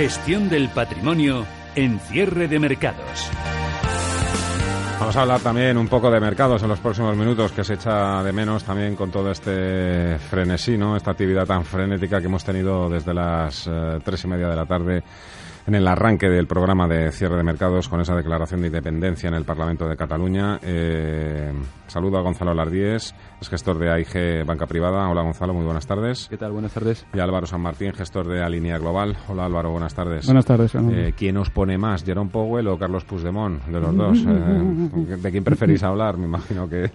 Gestión del patrimonio en cierre de mercados. Vamos a hablar también un poco de mercados en los próximos minutos, que se echa de menos también con todo este frenesí, ¿no? esta actividad tan frenética que hemos tenido desde las eh, tres y media de la tarde en el arranque del programa de cierre de mercados con esa declaración de independencia en el Parlamento de Cataluña. Eh, saludo a Gonzalo Lardíez, es gestor de AIG Banca Privada. Hola Gonzalo, muy buenas tardes. ¿Qué tal? Buenas tardes. Y Álvaro San Martín, gestor de Alinea Global. Hola Álvaro, buenas tardes. Buenas tardes. Eh, ¿Quién os pone más, Jerome Powell o Carlos Puigdemont, de los dos? Eh, ¿De quién preferís hablar? Me imagino que...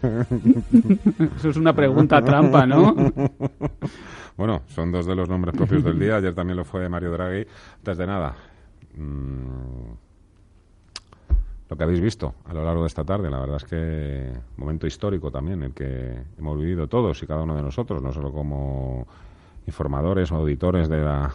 Eso es una pregunta trampa, ¿no? Bueno, son dos de los nombres propios del día. Ayer también lo fue Mario Draghi. Antes de nada, Mm, lo que habéis visto a lo largo de esta tarde. La verdad es que momento histórico también el que hemos vivido todos y cada uno de nosotros, no solo como informadores o auditores de la,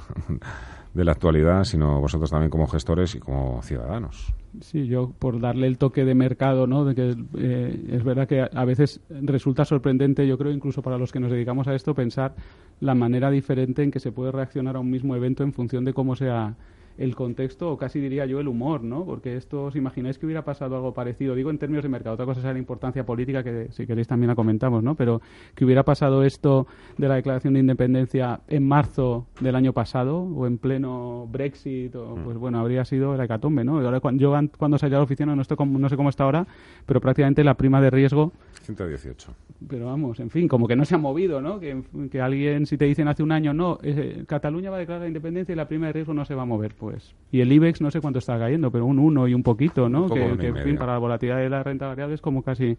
de la actualidad, sino vosotros también como gestores y como ciudadanos. Sí, yo por darle el toque de mercado, ¿no? De que eh, es verdad que a veces resulta sorprendente, yo creo incluso para los que nos dedicamos a esto, pensar la manera diferente en que se puede reaccionar a un mismo evento en función de cómo sea el contexto o casi diría yo el humor, ¿no? Porque esto, ¿os imagináis que hubiera pasado algo parecido? Digo en términos de mercado, otra cosa es la importancia política, que si queréis también la comentamos, ¿no? Pero que hubiera pasado esto de la declaración de independencia en marzo del año pasado o en pleno Brexit, o, pues bueno, habría sido la hecatombe, ¿no? Ahora, cuando, yo cuando salí a la oficina, no, estoy no sé cómo está ahora, pero prácticamente la prima de riesgo... 118. Pero vamos, en fin, como que no se ha movido, ¿no? Que, que alguien, si te dicen hace un año, no, eh, Cataluña va a declarar la independencia y la prima de riesgo no se va a mover, pues pues. Y el IBEX no sé cuánto está cayendo, pero un 1 y un poquito, ¿no? que, en fin, para la volatilidad de la renta variable es como casi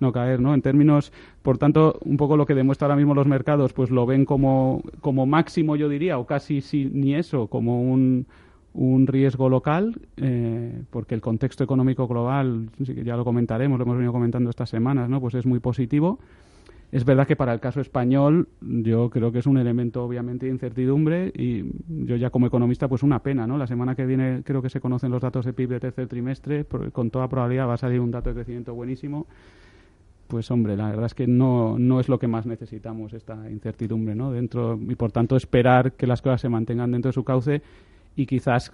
no caer, ¿no? En términos, por tanto, un poco lo que demuestra ahora mismo los mercados, pues lo ven como, como máximo, yo diría, o casi si, ni eso, como un, un riesgo local, eh, porque el contexto económico global, ya lo comentaremos, lo hemos venido comentando estas semanas, ¿no? Pues es muy positivo. Es verdad que para el caso español yo creo que es un elemento obviamente de incertidumbre y yo ya como economista pues una pena, ¿no? La semana que viene creo que se conocen los datos de PIB de tercer trimestre, con toda probabilidad va a salir un dato de crecimiento buenísimo. Pues hombre, la verdad es que no, no es lo que más necesitamos esta incertidumbre, ¿no? Dentro y por tanto esperar que las cosas se mantengan dentro de su cauce y quizás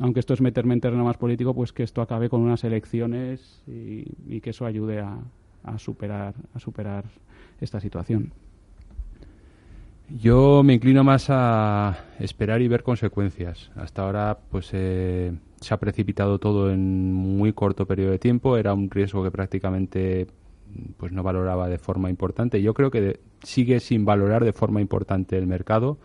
aunque esto es meterme en terreno más político, pues que esto acabe con unas elecciones y, y que eso ayude a, a superar a superar esta situación. Yo me inclino más a esperar y ver consecuencias. Hasta ahora, pues eh, se ha precipitado todo en muy corto periodo de tiempo. Era un riesgo que prácticamente pues no valoraba de forma importante. Yo creo que sigue sin valorar de forma importante el mercado.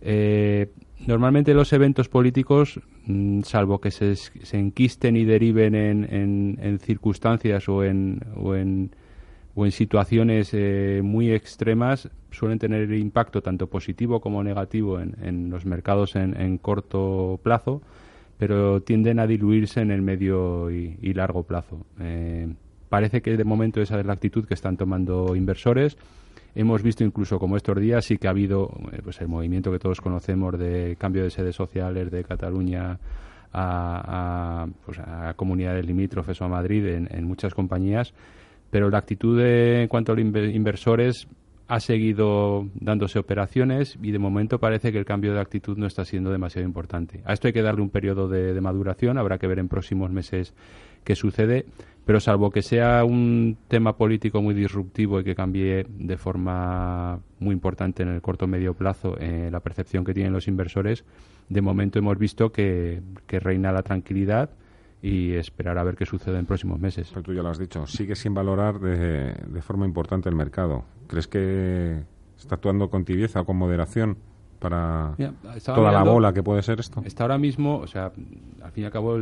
Eh, normalmente los eventos políticos, mm, salvo que se, se, enquisten y deriven en, en circunstancias o en, o en o en situaciones eh, muy extremas suelen tener impacto tanto positivo como negativo en, los mercados en, corto plazo, pero tienden a diluirse en el medio y, largo plazo. Eh, parece que de momento esa es la actitud que están tomando inversores. Hemos visto incluso como estos días sí que ha habido eh, pues el movimiento que todos conocemos de cambio de sedes sociales de Cataluña a, pues a comunidades limítrofes o a Madrid en muchas compañías pero la actitud en cuanto a los inversores ha seguido dándose operaciones y de momento parece que el cambio de actitud no está siendo demasiado importante. A esto hay que darle un periodo de, maduración, habrá que ver en próximos meses qué sucede, pero salvo que sea un tema político muy disruptivo y que cambie de forma muy importante en el corto o medio plazo eh, la percepción que tienen los inversores, de momento hemos visto que reina la tranquilidad y esperar a ver qué sucede en próximos meses. tú ya lo has dicho, sigue sin valorar de, de forma importante el mercado. ¿Crees que está actuando con tibieza o con moderación para toda la bola que puede ser esto? Está ahora mismo, o sea, al fin y al cabo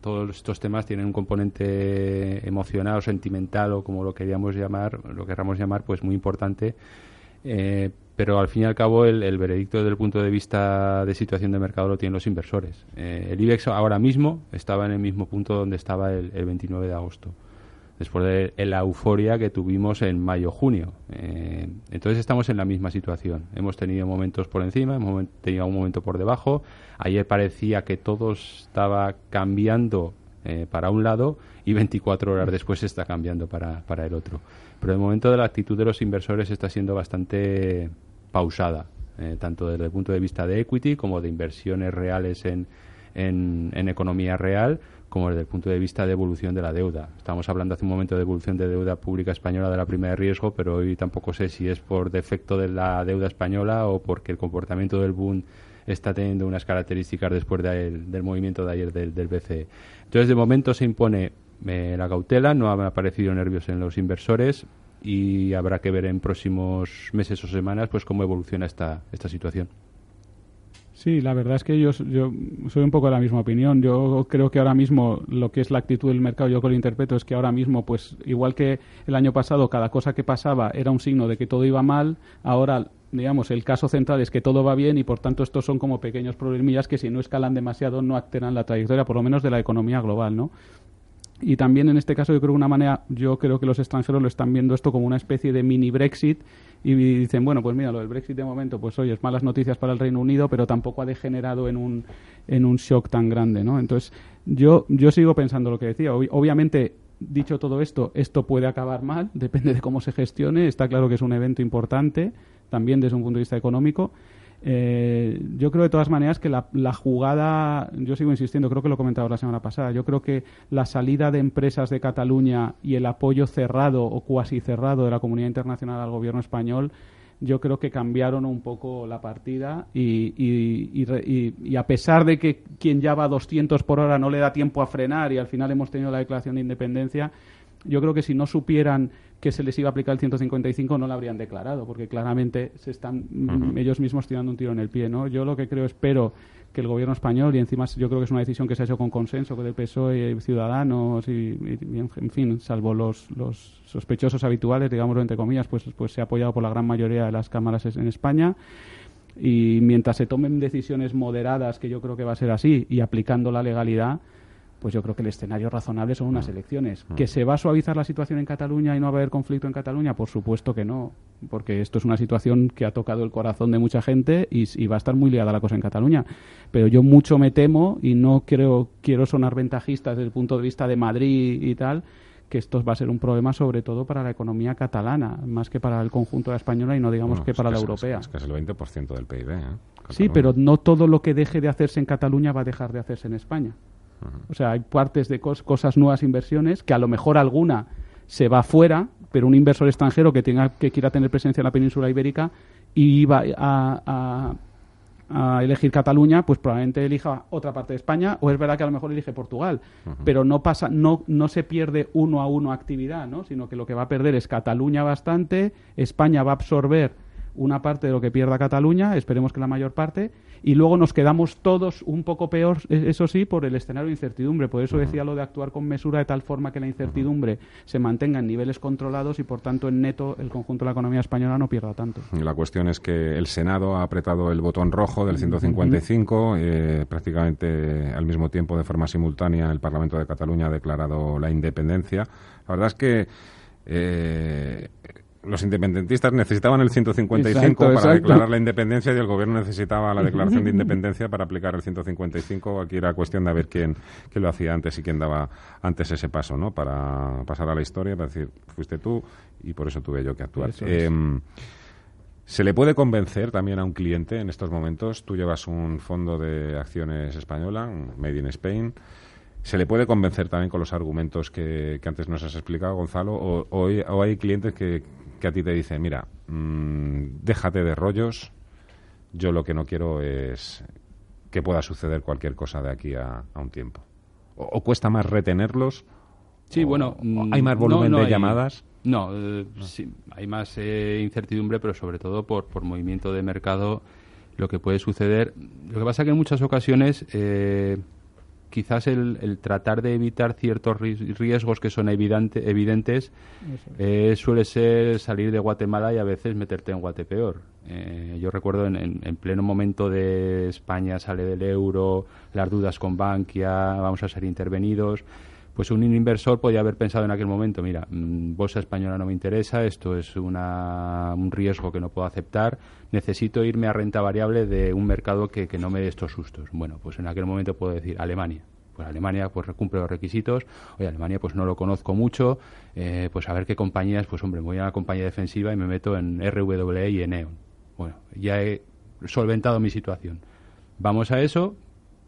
todos estos temas tienen un componente emocional o sentimental o como lo queríamos llamar, lo querramos llamar, pues muy importante. Eh, pero al fin y al cabo el, veredicto desde el punto de vista de situación de mercado lo tienen los inversores. Eh, el IBEX ahora mismo estaba en el mismo punto donde estaba el, 29 de agosto, después de la euforia que tuvimos en mayo-junio. Eh, entonces estamos en la misma situación. Hemos tenido momentos por encima, hemos tenido un momento por debajo. Ayer parecía que todo estaba cambiando eh, para un lado y 24 horas después está cambiando para, para el otro. Pero el momento de la actitud de los inversores está siendo bastante pausada. eh, tanto desde el punto de vista de equity como de inversiones reales en, en, economía real, como desde el punto de vista de evolución de la deuda. Estamos hablando hace un momento de evolución de deuda pública española de la prima de riesgo, pero hoy tampoco sé si es por defecto de la deuda española o porque el comportamiento del boom está teniendo unas características después del movimiento de ayer del, del BCE. Entonces, de momento se impone eh, la cautela, no han aparecido nervios en los inversores y habrá que ver en próximos meses o semanas pues cómo evoluciona esta, esta situación. Sí, la verdad es que yo, yo soy un poco de la misma opinión. Yo creo que ahora mismo lo que es la actitud del mercado, yo lo interpreto es que ahora mismo, pues igual que el año pasado, cada cosa que pasaba era un signo de que todo iba mal, ahora digamos, el caso central es que todo va bien y por tanto estos son como pequeños problemillas que si no escalan demasiado no alteran la trayectoria, por lo menos de la economía global, ¿no? Y también en este caso yo creo que una manera, yo creo que los extranjeros lo están viendo esto como una especie de mini Brexit y dicen, bueno, pues mira, lo del Brexit de momento, pues oye, es malas noticias para el Reino Unido, pero tampoco ha degenerado en un, en un shock tan grande, ¿no? Entonces, yo, yo sigo pensando lo que decía. obviamente, dicho todo esto, esto puede acabar mal, depende de cómo se gestione. Está claro que es un evento importante, también desde un punto de vista económico. Eh, yo creo de todas maneras que la, jugada, yo sigo insistiendo, creo que lo comentaba la semana pasada, yo creo que la salida de empresas de Cataluña y el apoyo cerrado o cuasi cerrado de la comunidad internacional al gobierno español, yo creo que cambiaron un poco la partida y, y, a pesar de que quien ya va a 200 por hora no le da tiempo a frenar y al final hemos tenido la declaración de independencia, yo creo que si no supieran que se les iba a aplicar el 155 no lo habrían declarado, porque claramente se están ellos mismos tirando un tiro en el pie. ¿no? Yo lo que creo, espero que el gobierno español, y encima yo creo que es una decisión que se ha hecho con consenso con el PSOE y Ciudadanos, y, en fin, salvo los, los sospechosos habituales, digámoslo entre comillas, pues, pues se ha apoyado por la gran mayoría de las cámaras en España y mientras se tomen decisiones moderadas, que yo creo que va a ser así, y aplicando la legalidad, pues yo creo que el escenario razonable son unas mm. elecciones. Mm. ¿Que se va a suavizar la situación en Cataluña y no va a haber conflicto en Cataluña? Por supuesto que no, porque esto es una situación que ha tocado el corazón de mucha gente y, va a estar muy liada la cosa en Cataluña. Pero yo mucho me temo y no creo, quiero sonar ventajista desde el punto de vista de Madrid y tal, que esto va a ser un problema sobre todo para la economía catalana, más que para el conjunto de la española y no digamos que para la europea. Es, es el 20% del PIB. ¿eh? Sí, pero no todo lo que deje de hacerse en Cataluña va a dejar de hacerse en España. O sea, hay partes de cosas nuevas, inversiones, que a lo mejor alguna se va fuera, pero un inversor extranjero que tenga que quiera tener presencia en la península ibérica y va a, elegir Cataluña, pues probablemente elija otra parte de España, o es verdad que a lo mejor elige Portugal, pero no pasa, no, no se pierde uno a uno actividad, ¿no? sino que lo que va a perder es Cataluña bastante, España va a absorber una parte de lo que pierda Cataluña, esperemos que la mayor parte, y luego nos quedamos todos un poco peor, e-, eso sí, por el escenario de incertidumbre. Por eso decía lo de actuar con mesura de tal forma que la incertidumbre se mantenga en niveles controlados y, por tanto, en neto el conjunto de la economía española no pierda tanto. La cuestión es que el Senado ha apretado el botón rojo del 155, eh, prácticamente al mismo tiempo, de forma simultánea, el Parlamento de Cataluña ha declarado la independencia. La verdad es que eh, los independentistas necesitaban el 155 para declarar la independencia y el gobierno necesitaba la declaración de independencia para aplicar el 155. Aquí era cuestión de ver quién, quién lo hacía antes y quién daba antes ese paso, ¿no? Para pasar a la historia, para decir, fuiste tú y por eso tuve yo que actuar. Em, ¿Se le puede convencer también a un cliente en estos momentos? Tú llevas un fondo de acciones española, Made in Spain. ¿Se le puede convencer también con los argumentos que, antes nos has explicado, Gonzalo? o hay clientes que, que a ti te dice, mira, mm, déjate de rollos, yo lo que no quiero es que pueda suceder cualquier cosa de aquí a, un tiempo. O, cuesta más retenerlos? Sí, bueno. ¿Hay más volumen de llamadas? No, eh, sí, hay más eh, incertidumbre, pero sobre todo por, por movimiento de mercado lo que puede suceder. Lo que pasa es que en muchas ocasiones eh, quizás el, tratar de evitar ciertos riesgos que son evidentes eh, suele ser salir de Guatemala y a veces meterte en Guatepeor. Eh, yo recuerdo en, pleno momento de España sale del euro, las dudas con Bankia, vamos a ser intervenidos. Pues un inversor podría haber pensado en aquel momento, mira, mm, bolsa española no me interesa, esto es una, un riesgo que no puedo aceptar, necesito irme a renta variable de un mercado que, que no me dé estos sustos. Bueno, pues en aquel momento puedo decir Alemania, pues Alemania pues cumple los requisitos oye Alemania pues no lo conozco mucho eh, pues a ver qué compañías pues hombre voy a una compañía defensiva y me meto en RWE y en E.ON bueno ya he solventado mi situación. Vamos a eso,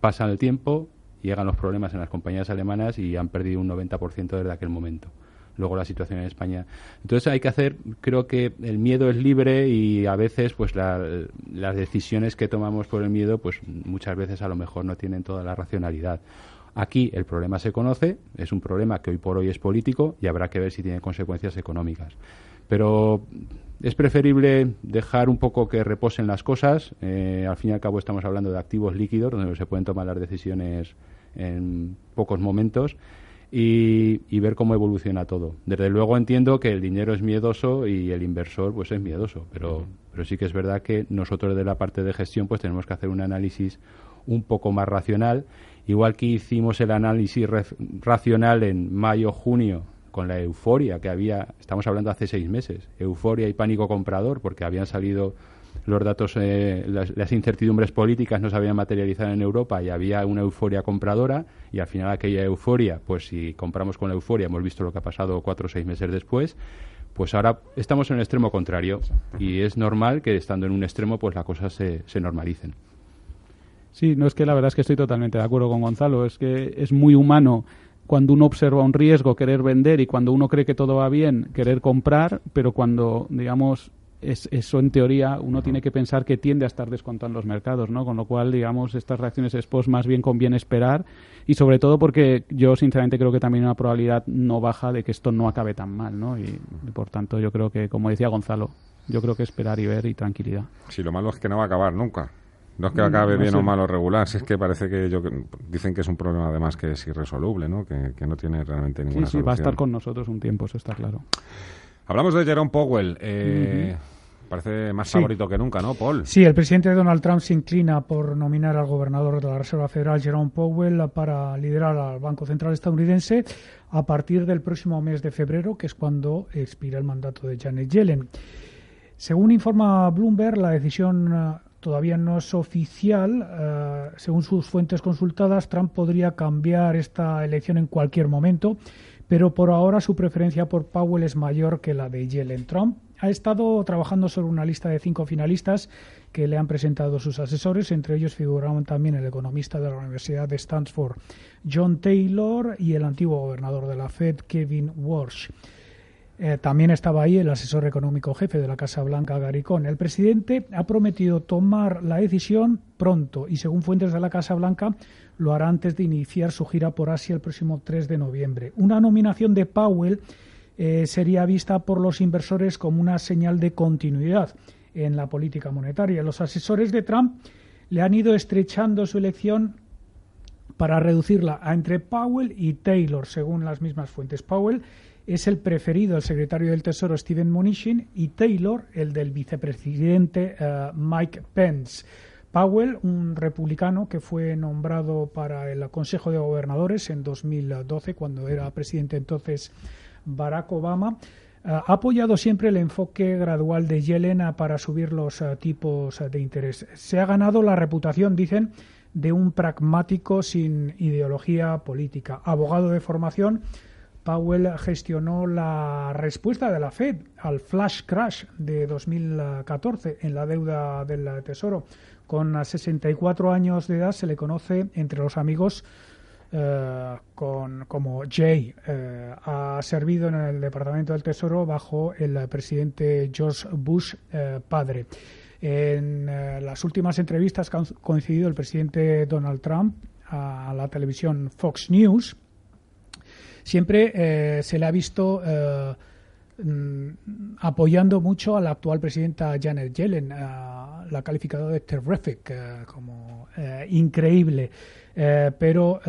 pasa el tiempo, llegan los problemas en las compañías alemanas y han perdido un 90% desde aquel momento. Luego la situación en España. Entonces hay que hacer, creo que el miedo es libre y a veces pues las decisiones que tomamos por el miedo pues muchas veces a lo mejor no tienen toda la racionalidad. Aquí el problema se conoce, es un problema que hoy por hoy es político y habrá que ver si tiene consecuencias económicas. Pero es preferible dejar un poco que reposen las cosas. Eh, al fin y al cabo estamos hablando de activos líquidos, donde se pueden tomar las decisiones en pocos momentos y, ver cómo evoluciona todo. Desde luego entiendo que el dinero es miedoso y el inversor pues es miedoso, pero, pero sí que es verdad que nosotros de la parte de gestión pues tenemos que hacer un análisis un poco más racional, igual que hicimos el análisis racional en mayo, junio con la euforia que había, estamos hablando hace seis meses, euforia y pánico comprador, porque habían salido los datos, eh, las, incertidumbres políticas no se habían materializado en Europa y había una euforia compradora y al final aquella euforia, pues si compramos con la euforia, hemos visto lo que ha pasado cuatro o seis meses después, pues ahora estamos en el extremo contrario. Y es normal que estando en un extremo pues las cosas se, se normalicen. Sí, no es que la verdad es que estoy totalmente de acuerdo con Gonzalo, es que es muy humano cuando uno observa un riesgo querer vender y cuando uno cree que todo va bien querer comprar, pero cuando, digamos, es, eso en teoría uno tiene que pensar que tiende a estar descontando los mercados, ¿no? Con lo cual, digamos, estas reacciones expos más bien conviene esperar y sobre todo porque yo sinceramente creo que también hay una probabilidad no baja de que esto no acabe tan mal, ¿no? Y, por tanto yo creo que, como decía Gonzalo, yo creo que esperar y ver y tranquilidad. Sí, lo malo es que no va a acabar nunca. No es que acabe bien o mal o regular, si es que parece que yo dicen que es un problema además que es irresoluble, ¿no? Que, no tiene realmente ninguna sí, sí, va a estar con nosotros un tiempo, eso está claro. Hablamos de Jerome Powell. Eh, Parece más favorito que nunca, ¿no, Paul? Sí, el presidente Donald Trump se inclina por nominar al gobernador de la Reserva Federal, Jerome Powell, para liderar al Banco Central estadounidense a partir del próximo mes de febrero, que es cuando expira el mandato de Janet Yellen. Según informa Bloomberg, la decisión todavía no es oficial. Eh, según sus fuentes consultadas, Trump podría cambiar esta elección en cualquier momento, pero por ahora su preferencia por Powell es mayor que la de Yellen. Trump ha estado trabajando sobre una lista de cinco finalistas que le han presentado sus asesores. Entre ellos figuraban también el economista de la Universidad de Stanford, John Taylor, y el antiguo gobernador de la Fed, Kevin Walsh. Eh, también estaba ahí el asesor económico jefe de la Casa Blanca, Gary Cohn. El presidente ha prometido tomar la decisión pronto y, según fuentes de la Casa Blanca, lo hará antes de iniciar su gira por Asia el próximo 3 de noviembre. Una nominación de Powell eh, sería vista por los inversores como una señal de continuidad en la política monetaria. Los asesores de Trump le han ido estrechando su elección para reducirla a entre Powell y Taylor, según las mismas fuentes. Powell es el preferido del secretario del Tesoro Steven Mnuchin y Taylor el del vicepresidente eh, Mike Pence. Powell, un republicano que fue nombrado para el Consejo de Gobernadores en 2012, cuando era presidente entonces Barack Obama, eh, ha apoyado siempre el enfoque gradual de Yellen para subir los eh, tipos de interés. Se ha ganado la reputación, dicen, de un pragmático sin ideología política. Abogado de formación, Powell gestionó la respuesta de la Fed al flash crash de 2014 en la deuda del Tesoro. Con 64 años de edad se le conoce entre los amigos eh, como Jay. Eh, ha servido en el Departamento del Tesoro bajo el presidente George Bush eh, padre. En las últimas entrevistas que ha coincidido el presidente Donald Trump a la televisión Fox News, siempre eh, se le ha visto eh, mm, apoyando mucho a la actual presidenta Janet Yellen, la calificado de terrific, eh, como increíble, pero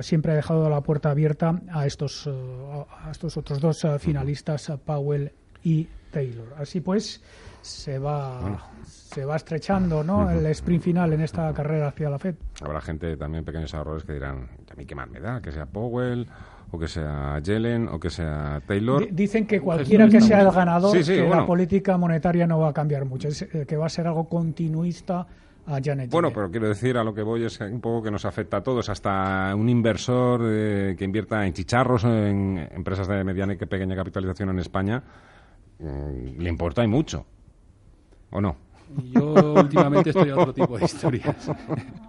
siempre ha dejado la puerta abierta a estos, a estos otros dos finalistas, Powell y Taylor. Así pues, se va se va estrechando ¿no? el sprint final en esta carrera hacia la Fed. Habrá gente también, pequeños ahorradores, que dirán, a mí qué más me da, que sea Powell o que sea Yellen o que sea Taylor. dicen que cualquiera que sea el ganador, que la política monetaria no va a cambiar mucho, eh, que va a ser algo continuista a Janet Bueno, pero quiero decir, a lo que voy es un poco que nos afecta a todos, hasta un inversor eh, que invierta en chicharros, en empresas de mediana y pequeña capitalización en España, mm, le importa y mucho, ¿o no? Yo últimamente estoy a otro tipo de historias.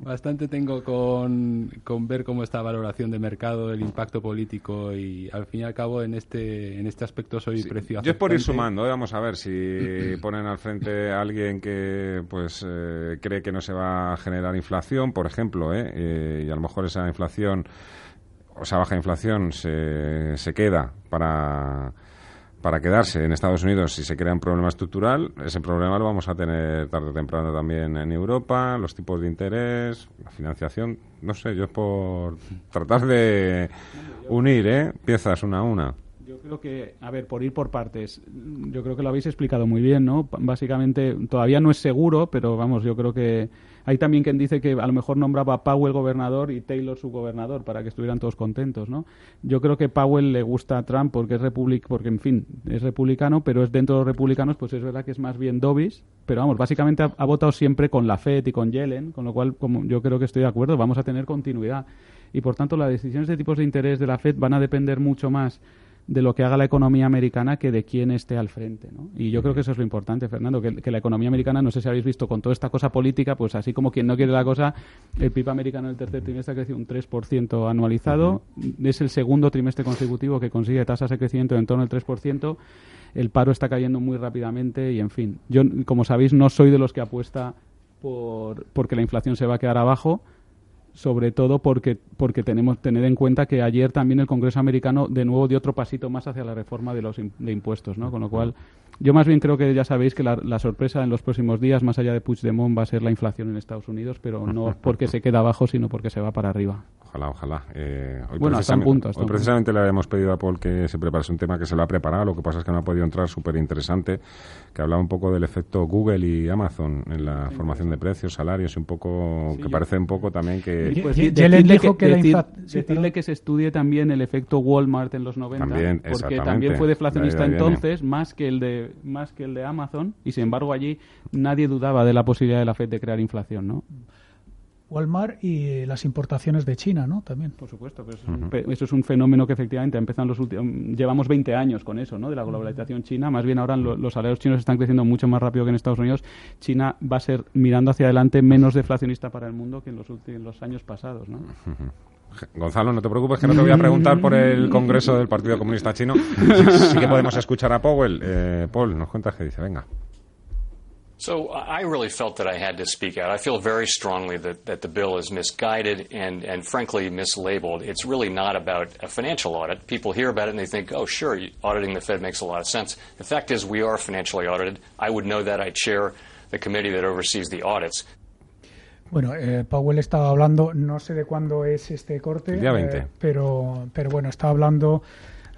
Bastante tengo con, con, ver cómo está la valoración de mercado, el impacto político y al fin y al cabo en este en este aspecto soy precio Yo es por ir sumando, ¿eh? vamos a ver si ponen al frente a alguien que pues eh, cree que no se va a generar inflación, por ejemplo, ¿eh? ¿eh? y a lo mejor esa inflación o esa baja inflación se, se queda para para quedarse en Estados Unidos si se crea un problema estructural, ese problema lo vamos a tener tarde o temprano también en Europa, los tipos de interés, la financiación, no sé, yo por tratar de unir ¿eh? piezas una a una. Yo creo que, a ver, por ir por partes, yo creo que lo habéis explicado muy bien, ¿no? Básicamente, todavía no es seguro, pero vamos, yo creo que hay también quien dice que a lo mejor nombraba a Powell gobernador y Taylor su gobernador para que estuvieran todos contentos, ¿no? Yo creo que Powell le gusta a Trump porque es republic porque en fin, es republicano, pero es dentro de los republicanos, pues es verdad que es más bien Dobbs, pero vamos, básicamente ha, votado siempre con la Fed y con Yellen, con lo cual como yo creo que estoy de acuerdo, vamos a tener continuidad y por tanto las decisiones de tipos de interés de la Fed van a depender mucho más de lo que haga la economía americana que de quién esté al frente. ¿no? Y yo creo que eso es lo importante, Fernando, que, la economía americana, no sé si habéis visto con toda esta cosa política, pues así como quien no quiere la cosa, el PIB americano en el tercer trimestre ha crecido un 3% anualizado, es el segundo trimestre consecutivo que consigue tasas de crecimiento en torno al 3%, el paro está cayendo muy rápidamente y, en fin, yo, como sabéis, no soy de los que apuesta por porque la inflación se va a quedar abajo, sobre todo porque, porque tenemos tener en cuenta que ayer también el Congreso americano de nuevo dio otro pasito más hacia la reforma de los de impuestos, ¿no? Con lo cual, yo más bien creo que ya sabéis que la, sorpresa en los próximos días, más allá de Puigdemont, va a ser la inflación en Estados Unidos, pero no porque se queda abajo, sino porque se va para arriba. Ojalá, ojalá. Eh, hoy bueno, hasta un punto. hoy precisamente le habíamos pedido a Paul que se preparase un tema que se lo ha preparado, lo que pasa es que no ha podido entrar súper interesante, que hablaba un poco del efecto Google y Amazon en la formación de precios, salarios y un poco, que parece un poco también que... Pues, decirle, que, que se estudie también el efecto Walmart en los 90, porque también fue deflacionista entonces, más que, el de, más que el de Amazon, y sin embargo allí nadie dudaba de la posibilidad de la Fed de crear inflación, ¿no? Walmart y las importaciones de China, ¿no? También. Por supuesto, eso es un fenómeno que efectivamente empezado los últimos, llevamos 20 años con eso, ¿no? De la globalización china, más bien ahora los salarios chinos están creciendo mucho más rápido que en Estados Unidos. China va a ser mirando hacia adelante menos deflacionista para el mundo que en los últimos los años pasados, ¿no? Gonzalo, no te preocupes que no te voy a preguntar por el Congreso del Partido Comunista Chino. Sí, que podemos escuchar a Powell. Eh, Paul, nos cuentas qué dice. Venga. So I really felt that I had to speak out. I feel very strongly that, that the bill is misguided and, and frankly mislabeled. It's really not about a financial audit. People hear about it and they think, oh, sure, auditing the Fed makes a lot of sense. The fact is, we are financially audited. I would know that. I chair the committee that oversees the audits. Bueno, eh, Powell estaba hablando, no sé de cuándo es este corte, día 20. Eh, pero, pero bueno, estaba hablando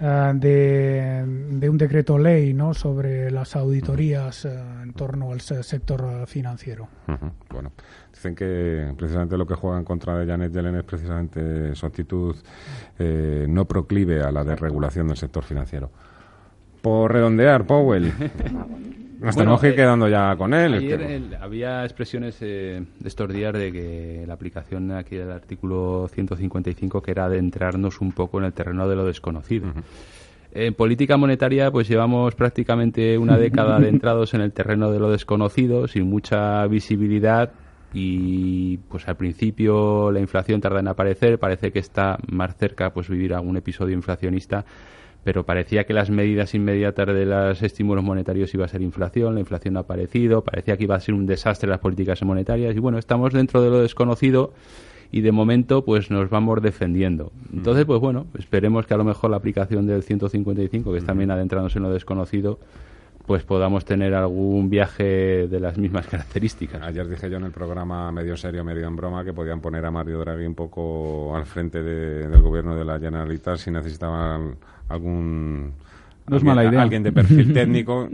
Eh, de, un decreto ley ¿no? sobre las auditorías eh, en torno al sector financiero. Bueno, dicen que precisamente lo que juega en contra de Janet Yellen es precisamente su actitud eh, no proclive a la desregulación del sector financiero. Por redondear, Powell. Nos tenemos que ir quedando ya con él. Ayer había expresiones de estos días de que la aplicación aquí del artículo 155 que era adentrarnos un poco en el terreno de lo desconocido. En política monetaria, pues llevamos prácticamente una década adentrados en el terreno de lo desconocido, sin mucha visibilidad y pues al principio la inflación tarda en aparecer, parece que está más cerca pues vivir algún episodio inflacionista pero parecía que las medidas inmediatas de los estímulos monetarios iba a ser inflación, la inflación no ha aparecido, parecía que iba a ser un desastre las políticas monetarias y bueno, estamos dentro de lo desconocido y de momento pues nos vamos defendiendo. Entonces, pues bueno, esperemos que a lo mejor la aplicación del 155, que es también adentrándose en lo desconocido, pues podamos tener algún viaje de las mismas características. Ayer dije yo en el programa medio serio, medio en broma, que podían poner a Mario Draghi un poco al frente del gobierno de la Generalitat si necesitaban algún no es mala idea. Alguien de perfil técnico.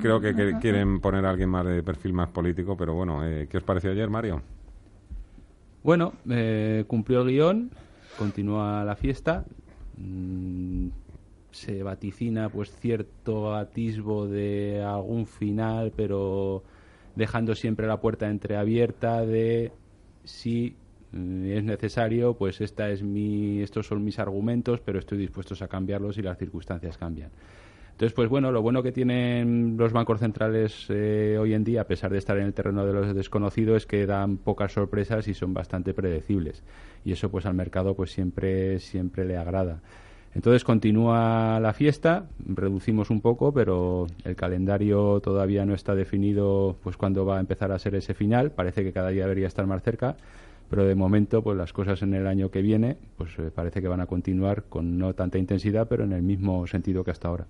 Creo que, quieren poner a alguien más de perfil más político, pero bueno, eh, ¿qué os pareció ayer, Mario? Bueno, eh, cumplió el guion, continúa la fiesta. Mm, se vaticina pues cierto atisbo de algún final, pero dejando siempre la puerta entreabierta de si mm, es necesario, pues esta es mi, estos son mis argumentos, pero estoy dispuesto a cambiarlos si las circunstancias cambian. Entonces, pues bueno, lo bueno que tienen los bancos centrales eh, hoy en día, a pesar de estar en el terreno de los desconocidos, es que dan pocas sorpresas y son bastante predecibles. Y eso, pues al mercado, pues siempre, siempre le agrada. Entonces continúa la fiesta, reducimos un poco, pero el calendario todavía no está definido, pues cuándo va a empezar a ser ese final. Parece que cada día debería estar más cerca, pero de momento, pues las cosas en el año que viene, pues eh, parece que van a continuar con no tanta intensidad, pero en el mismo sentido que hasta ahora.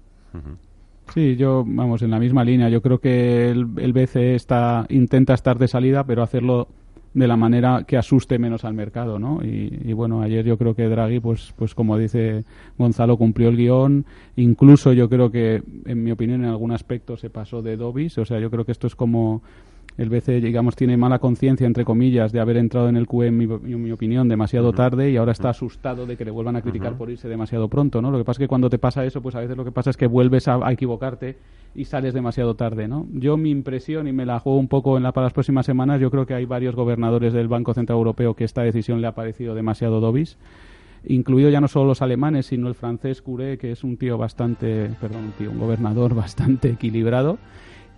Sí, yo, vamos, en la misma línea. Yo creo que el, el BCE está, intenta estar de salida, pero hacerlo de la manera que asuste menos al mercado, ¿no? Y, bueno, ayer yo creo que Draghi, pues, pues como dice Gonzalo, cumplió el guion. Incluso yo creo que, en mi opinión, en algún aspecto se pasó de Dobis. O sea, yo creo que esto es como el BCE, digamos, tiene mala conciencia, entre comillas, de haber entrado en el QE, en mi, opinión, demasiado tarde y ahora está asustado de que le vuelvan a criticar por irse demasiado pronto, ¿no? Lo que pasa es que cuando te pasa eso, pues a veces lo que pasa es que vuelves a, equivocarte y sales demasiado tarde, ¿no? Yo mi impresión, y me la juego un poco en la, para las próximas semanas, yo creo que hay varios gobernadores del Banco Central Europeo que esta decisión le ha parecido demasiado dobis incluido ya no solo los alemanes, sino el francés Curé, que es un tío bastante, perdón, un tío, un gobernador bastante equilibrado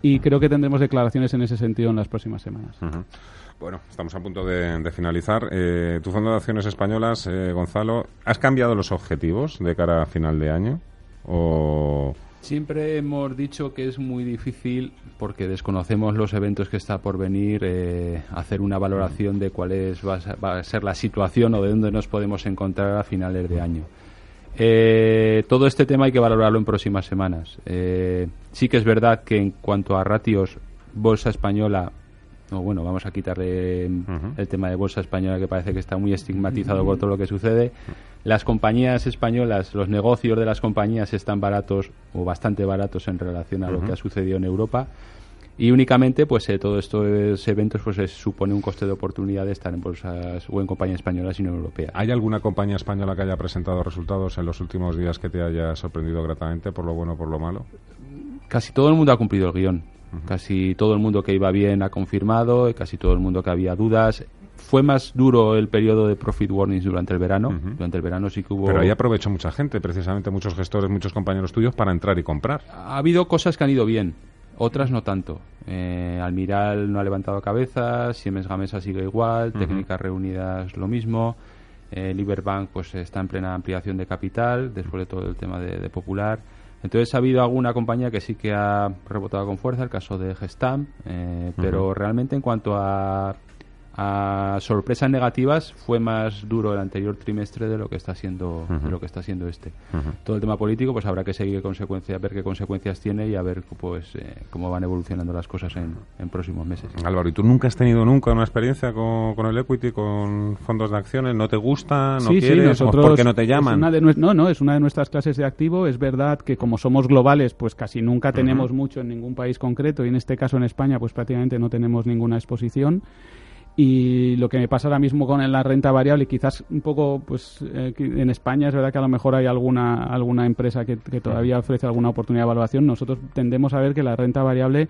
y creo que tendremos declaraciones en ese sentido en las próximas semanas. Bueno, estamos a punto de, finalizar. Eh, tu Fondo de Acciones Españolas, eh, Gonzalo, ¿has cambiado los objetivos de cara a final de año? ¿O Siempre hemos dicho que es muy difícil, porque desconocemos los eventos que está por venir, eh, hacer una valoración de cuál es, va, a, ser la situación o de dónde nos podemos encontrar a finales de año. Eh, todo este tema hay que valorarlo en próximas semanas. Eh, sí que es verdad que en cuanto a ratios, Bolsa Española, o bueno, vamos a quitarle el tema de Bolsa Española que parece que está muy estigmatizado por todo lo que sucede. Las compañías españolas, los negocios de las compañías están baratos o bastante baratos en relación a lo que ha sucedido en Europa y únicamente pues eh, todos estos eventos pues supone un coste de oportunidad de estar en bolsas o en compañías españolas y no europeas. ¿Hay alguna compañía española que haya presentado resultados en los últimos días que te haya sorprendido gratamente por lo bueno o por lo malo? Casi todo el mundo ha cumplido el guion. Casi todo el mundo que iba bien ha confirmado, casi todo el mundo que había dudas. Fue más duro el periodo de profit warnings durante el verano. Durante el verano sí que hubo. Pero ahí aprovechó mucha gente, precisamente muchos gestores, muchos compañeros tuyos, para entrar y comprar. Ha habido cosas que han ido bien otras no tanto. Eh, Almiral no ha levantado cabeza, Siemens Gamesa sigue igual, Técnicas Reunidas lo mismo, eh, Liberbank pues está en plena ampliación de capital después de todo el tema de, Popular. Entonces ha habido alguna compañía que sí que ha rebotado con fuerza, el caso de Gestam, eh, pero realmente en cuanto a a sorpresas negativas fue más duro el anterior trimestre de lo que está siendo de lo que está siendo este. Todo el tema político pues habrá que seguir consecuencias ver qué consecuencias tiene y a ver pues eh, cómo van evolucionando las cosas en, próximos meses. Álvaro y tú nunca has tenido nunca una experiencia con, con el equity con fondos de acciones no te gusta no quieres sí, ¿por qué no te llaman no no es una de nuestras clases de activo. Es verdad que como somos globales pues casi nunca tenemos mucho en ningún país concreto y en este caso en España pues prácticamente no tenemos ninguna exposición y lo que me pasa ahora mismo con la renta variable, quizás un poco, pues eh, en España es verdad que a lo mejor hay alguna, alguna empresa que, todavía ofrece alguna oportunidad de evaluación. Nosotros tendemos a ver que la renta variable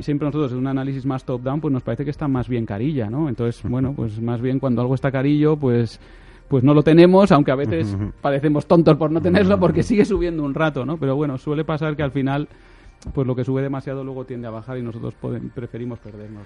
siempre nosotros en un análisis más top down pues nos parece que está más bien carilla no entonces bueno pues más bien cuando algo está carillo pues pues no lo tenemos aunque a veces parecemos tontos por no tenerlo porque sigue subiendo un rato no pero bueno suele pasar que al final pues lo que sube demasiado luego tiende a bajar y nosotros preferimos perdernos.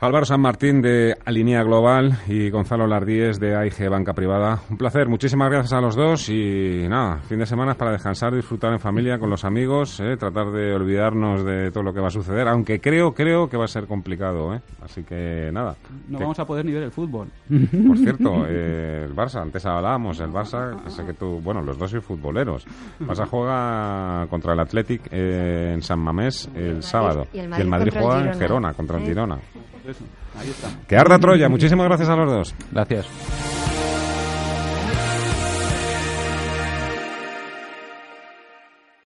Álvaro San Martín de Alinea Global y Gonzalo Lardíez de AIG Banca Privada. Un placer, muchísimas gracias a los dos y nada, fin de semana para descansar, disfrutar en familia con los amigos, eh, tratar de olvidarnos de todo lo que va a suceder, aunque creo, creo que va a ser complicado, ¿eh? así que nada. No vamos a poder ni ver el fútbol. Por cierto, eh, el Barça, antes hablábamos, el Barça, sé que tú, bueno, los dos sois futboleros. Barça juega contra el Athletic en San Mamés el sábado. Y el Madrid, juega en Gerona contra el Girona. Que arda Troya. Muchísimas gracias a los dos. Gracias.